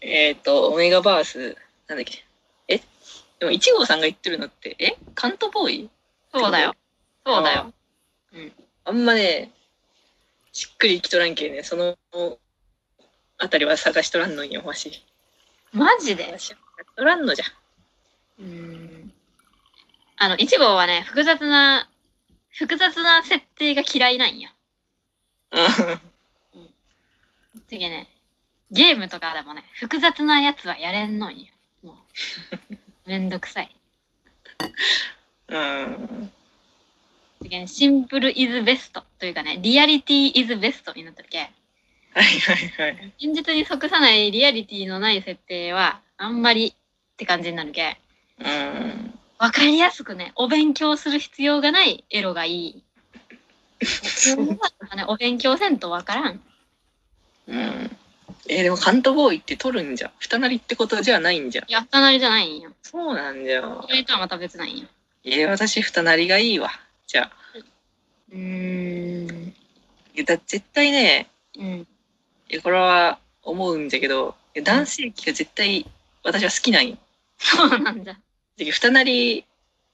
えっ、と、オメガバース、なんだっけ？え？でも、1号さんが言ってるのって、え？カントボーイ？そうだよ。そうだよ。あんまね、しっくりきとらんけね、そのあたりは探しとらんのんよ、わし。マジで？わし、とらんのじゃ。うん。あの、1号はね、複雑な、複雑な設定が嫌いなんよ。次ね、ゲームとかでもね、複雑なやつはやれんのんよ。もう、めんどくさい。うん。シンプルイズベストというかね、リアリティイズベストになってるけ。はいはいはい。現実に即さないリアリティのない設定は、あんまりって感じになるけ。うん。わかりやすくね、お勉強する必要がないエロがいい。ね、お勉強せんとわからん。うん。えーでもカントボーイって取るんじゃ？二なりってことじゃないんじゃ？やったなりじゃないんよ。そうなんじゃ。それとはまた別なんよ。えー私二なりがいいわ。じゃあ。うーん。いやだ絶対ね、うん。いやこれは思うんじゃけど、いや男性器が絶対私は好きなんよ。そうなんじゃ。で二なり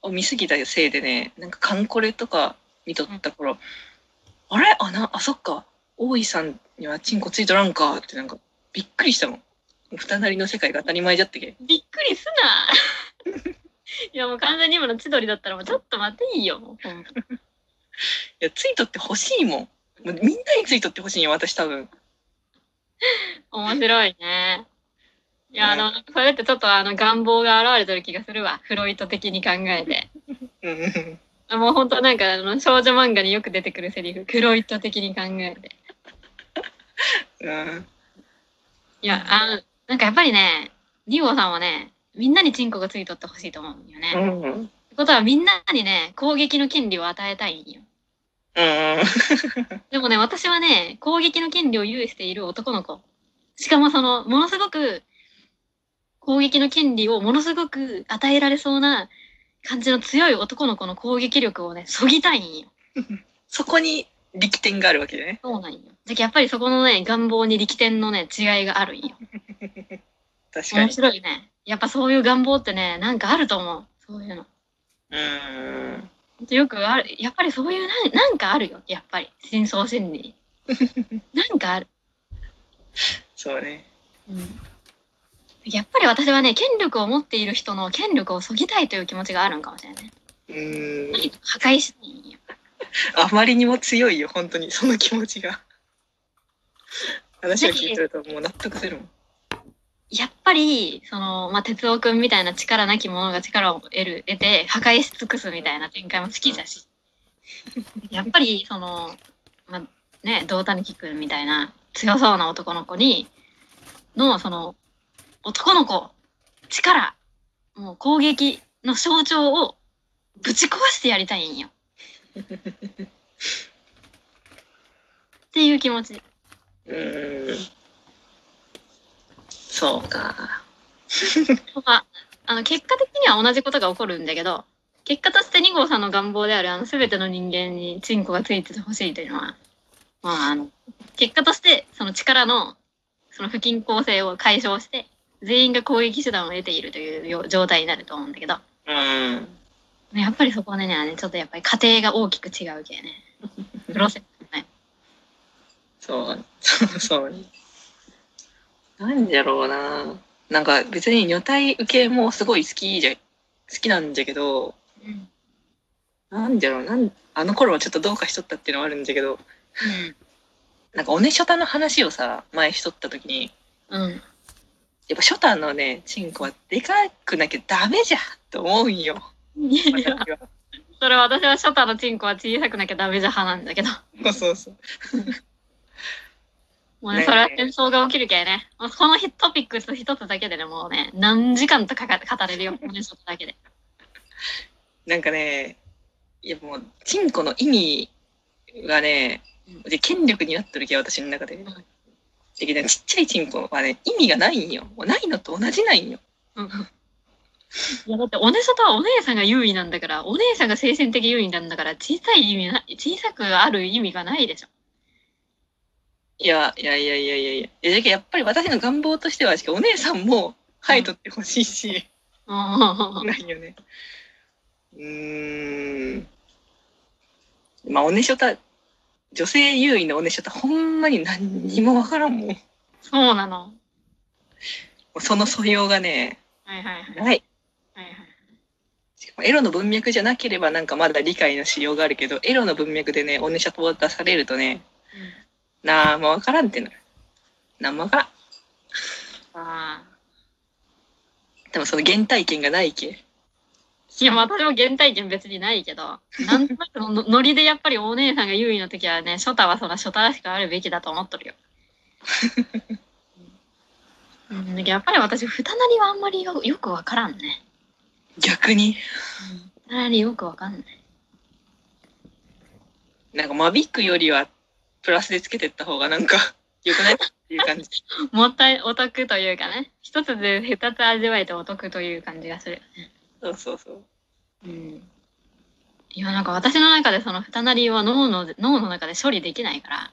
を見すぎたせいでね、なんかカンコレとか見とった頃、あれ？あな、あ、そっか。大井さんにはチンコついとらんかってなんかびっくりしたもん。二なりの世界が当たり前じゃったけ。びっくりすな。いやもう完全に今の千鳥だったらもうちょっと待っていいよ。いや、ついとって欲しいもん。もうみんなについとって欲しいよ、私多分。面白いね。いや、あの、それってちょっとあの願望が現れてる気がするわ。フロイト的に考えて。うん。もう本当なんかあの少女漫画によく出てくるセリフ。フロイト的に考えて。うん。いや、あの、なんかやっぱりね、2号さんはね、みんなにチンコがついとってほしいと思うんよね。うってん。ことはみんなにね、攻撃の権利を与えたいんよ。うん。でもね、私はね、攻撃の権利を有している男の子。しかもその、ものすごく、攻撃の権利をものすごく与えられそうな感じの強い男の子の攻撃力をね、そぎたいんよ。そこに力点があるわけね。そうなんよ。じゃやっぱりそこのね、願望に力点のね、違いがあるんよ。面 確かに。白いね。やっぱそういう願望ってね、なんかあると思う。そういうの。うん。よくある。やっぱりそういうなん、なんかあるよ。やっぱり。深層心理に。なんかある。そうね。うん。やっぱり私はね、権力を持っている人の権力をそぎたいという気持ちがあるんかもしれないね。うん。破壊したい。あまりにも強いよ、本当に、その気持ちが。話を聞いてるともう納得するもん。やっぱり、その、まあ、哲夫くんみたいな力なき者が力を得る、得て、破壊し尽くすみたいな展開も好きだし。やっぱり、その、まあ、ね、胴谷くんみたいな強そうな男の子に、の、その、男の子、力、もう攻撃の象徴をぶち壊してやりたいんよ。っていう気持ち。うん。そうか。まあ、あの、結果的には同じことが起こるんだけど、結果として2号さんの願望である、あの、すべての人間にチンコがついててほしいというのは、まあ、あの、結果として、その力の、その不均衡性を解消して、全員が攻撃手段を得ているというよ状態になると思うんだけど、うん。やっぱりそこはね、ねちょっとやっぱり家庭が大きく違うけね。プロセスね。そう、そう、そう。なんじゃろうな。なんか別に女体受けもすごい好きじゃ、好きなんじゃけど、うん。なんじゃろう、なん、あの頃はちょっとどうかしとったっていうのはあるんじゃけど、うん。なんかおねショタの話をさ、前しとった時に、うん。やっぱショタのね、チンコはでかくなきゃダメじゃって思うんよ。それは私はショタのチンコは小さくなきゃダメじゃ派なんだけど。そうそうそう。もうね、ねそれは戦争が起きるけね。もうこのヒトピックス一つだけでね、もうね、何時間とかか語れるよ、この一つだけで。なんかね、いやもう、チンコの意味がね、で権力になってるけ私の中で。できちっちゃいチンコはね、意味がないんよ。もうないのと同じないんよ。うんいや、だってお姉さとはお姉さんが優位なんだから、お姉さんが精神的優位なんだから、小さい意味な、小さくある意味がないでしょ。いや、いやいやいやいやいや。えだけどやっぱり私の願望としては、お姉さんも生えとってほしいし、うん。ないよね。うーん。まあ、おねしょた、女性優位のおねしょた、ほんまに何にもわからんもん。もそうなの。うその素養がね、はいはいはい。はいエロの文脈じゃなければなんかまだ理解のしようがあるけど、エロの文脈でね、おねしょと出されるとね、なんもわからんってなる。なんもわからん。ああ。でもその原体験がないけ。いや、私も原体験別にないけど、なんとなくのの ノリでやっぱりお姉さんが優位の時はね、ショタはそのショタらしくあるべきだと思っとるよ。うん、やっぱり私、二なりはあんまりよよくわからんね。逆に、二なりよくわかんない。なんか間引くよりは、プラスでつけてった方がなんか、良くないっていう感じ。もったい、お得というかね、一つで二つ味わえてお得という感じがするよね。そうそうそう。うん。いや、なんか私の中でその二なりは脳の、脳の中で処理できないから、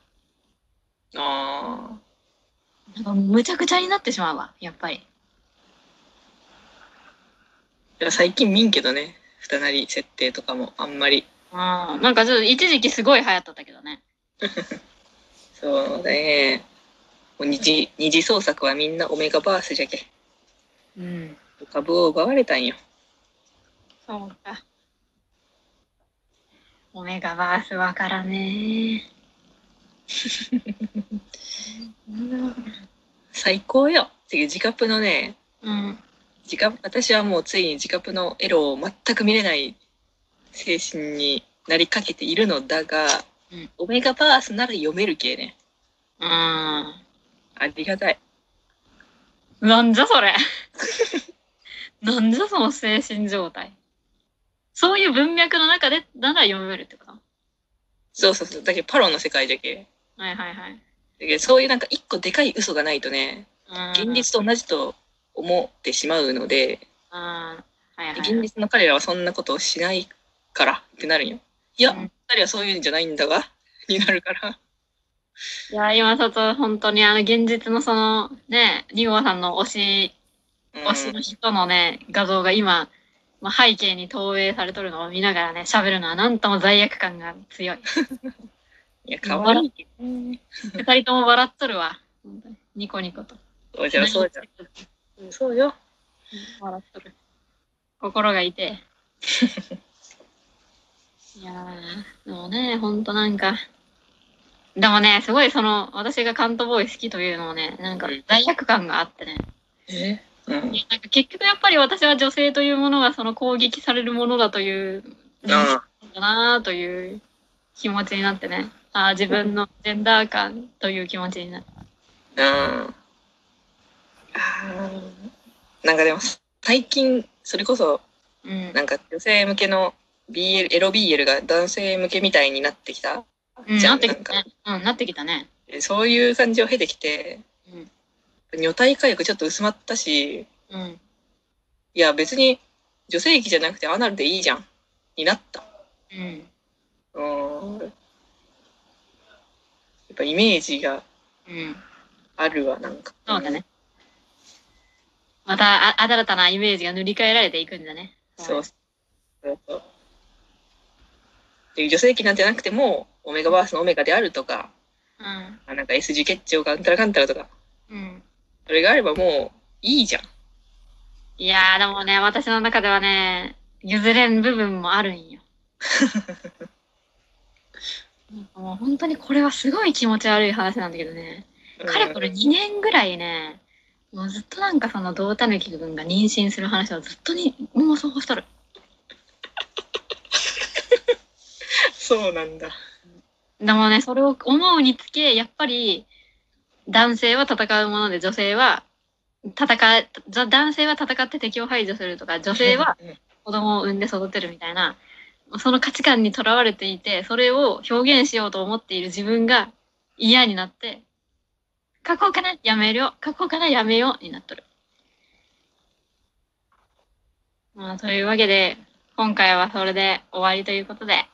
ああ。なんかむちゃくちゃになってしまうわ、やっぱり。最近見んけどね。二なり設定とかもあんまり。ああ、なんかちょっと一時期すごい流行っとったけどね。そうね。もう二次、二次創作はみんなオメガバースじゃけ。うん。株を奪われたんよ。そうか。オメガバースわからね 最高よ。次、自カプのね、うん。自カ私はもうついに自カプのエロを全く見れない精神になりかけているのだが、うんオメガバースなら読めるけね。うん。ありがたい。なんじゃそれ。なんじゃその精神状態。そういう文脈の中でなら読めるってこと？そうそうそう。だけどパロの世界じゃけ。はいはいはい。だけどそういうなんか一個でかい嘘がないとね、うん現実と同じと思ってしまうので、うん。はいはいはい。現実の彼らはそんなことをしないからってなるんよ。いや、うん彼はそういうんじゃないんだが、になるから。いや、今ちょっと本当にあの現実のそのね、リゴさんの推し、うん推しの人のね、画像が今、まあ、背景に投影されとるのを見ながらね、喋るのはなんとも罪悪感が強い。いや、かわいい。二人とも笑っとるわ。ニコニコと。そうじゃん、そうじゃん。うんそうよ。笑っとる。心が痛い。いやー、でもね、ほんとなんか、でもね、すごいその、私がカントボーイ好きというのもね、なんかうん罪悪感があってね。え？うん。なんか結局やっぱり私は女性というものがその攻撃されるものだという、あだなという気持ちになってね。あー自分のジェンダー感という気持ちになって。うん。なんかでも、最近、それこそ、うん。なんか女性向けの BL、エロ BL が男性向けみたいになってきた。うん、じゃなんってきなんたね。うん、なってきたね。そういう感じを経てきて、うん。女体化欲ちょっと薄まったし、うん。いや別に女性器じゃなくてアナルでいいじゃん。になった。うん。うん。やっぱイメージがうん。あるわ、なんか。そうだね。また、あ、新たなイメージが塗り替えられていくんだね。そうそうそう。で女性器なんてなくても、オメガバースのオメガであるとか、うん。あなんか S 字結腸がうんたらかんたらとか、うん。それがあればもういいじゃん。いやー、でもね、私の中ではね、譲れん部分もあるんよ。なんかもう本当にこれはすごい気持ち悪い話なんだけどね。かれこれ2年ぐらいね、もうずっとなんかその胴たぬきくんが妊娠する話をずっとに妄想しとる。そうなんだ。でもね、それを思うにつけ、やっぱり、男性は戦うもので、女性は、戦え、ざ男性は戦って敵を排除するとか、女性は子供を産んで育てるみたいな、その価値観にとらわれていて、それを表現しようと思っている自分が嫌になって、書こうかなやめるよ書こうかなやめようになっとる。まあ、というわけで、今回はそれで終わりということで、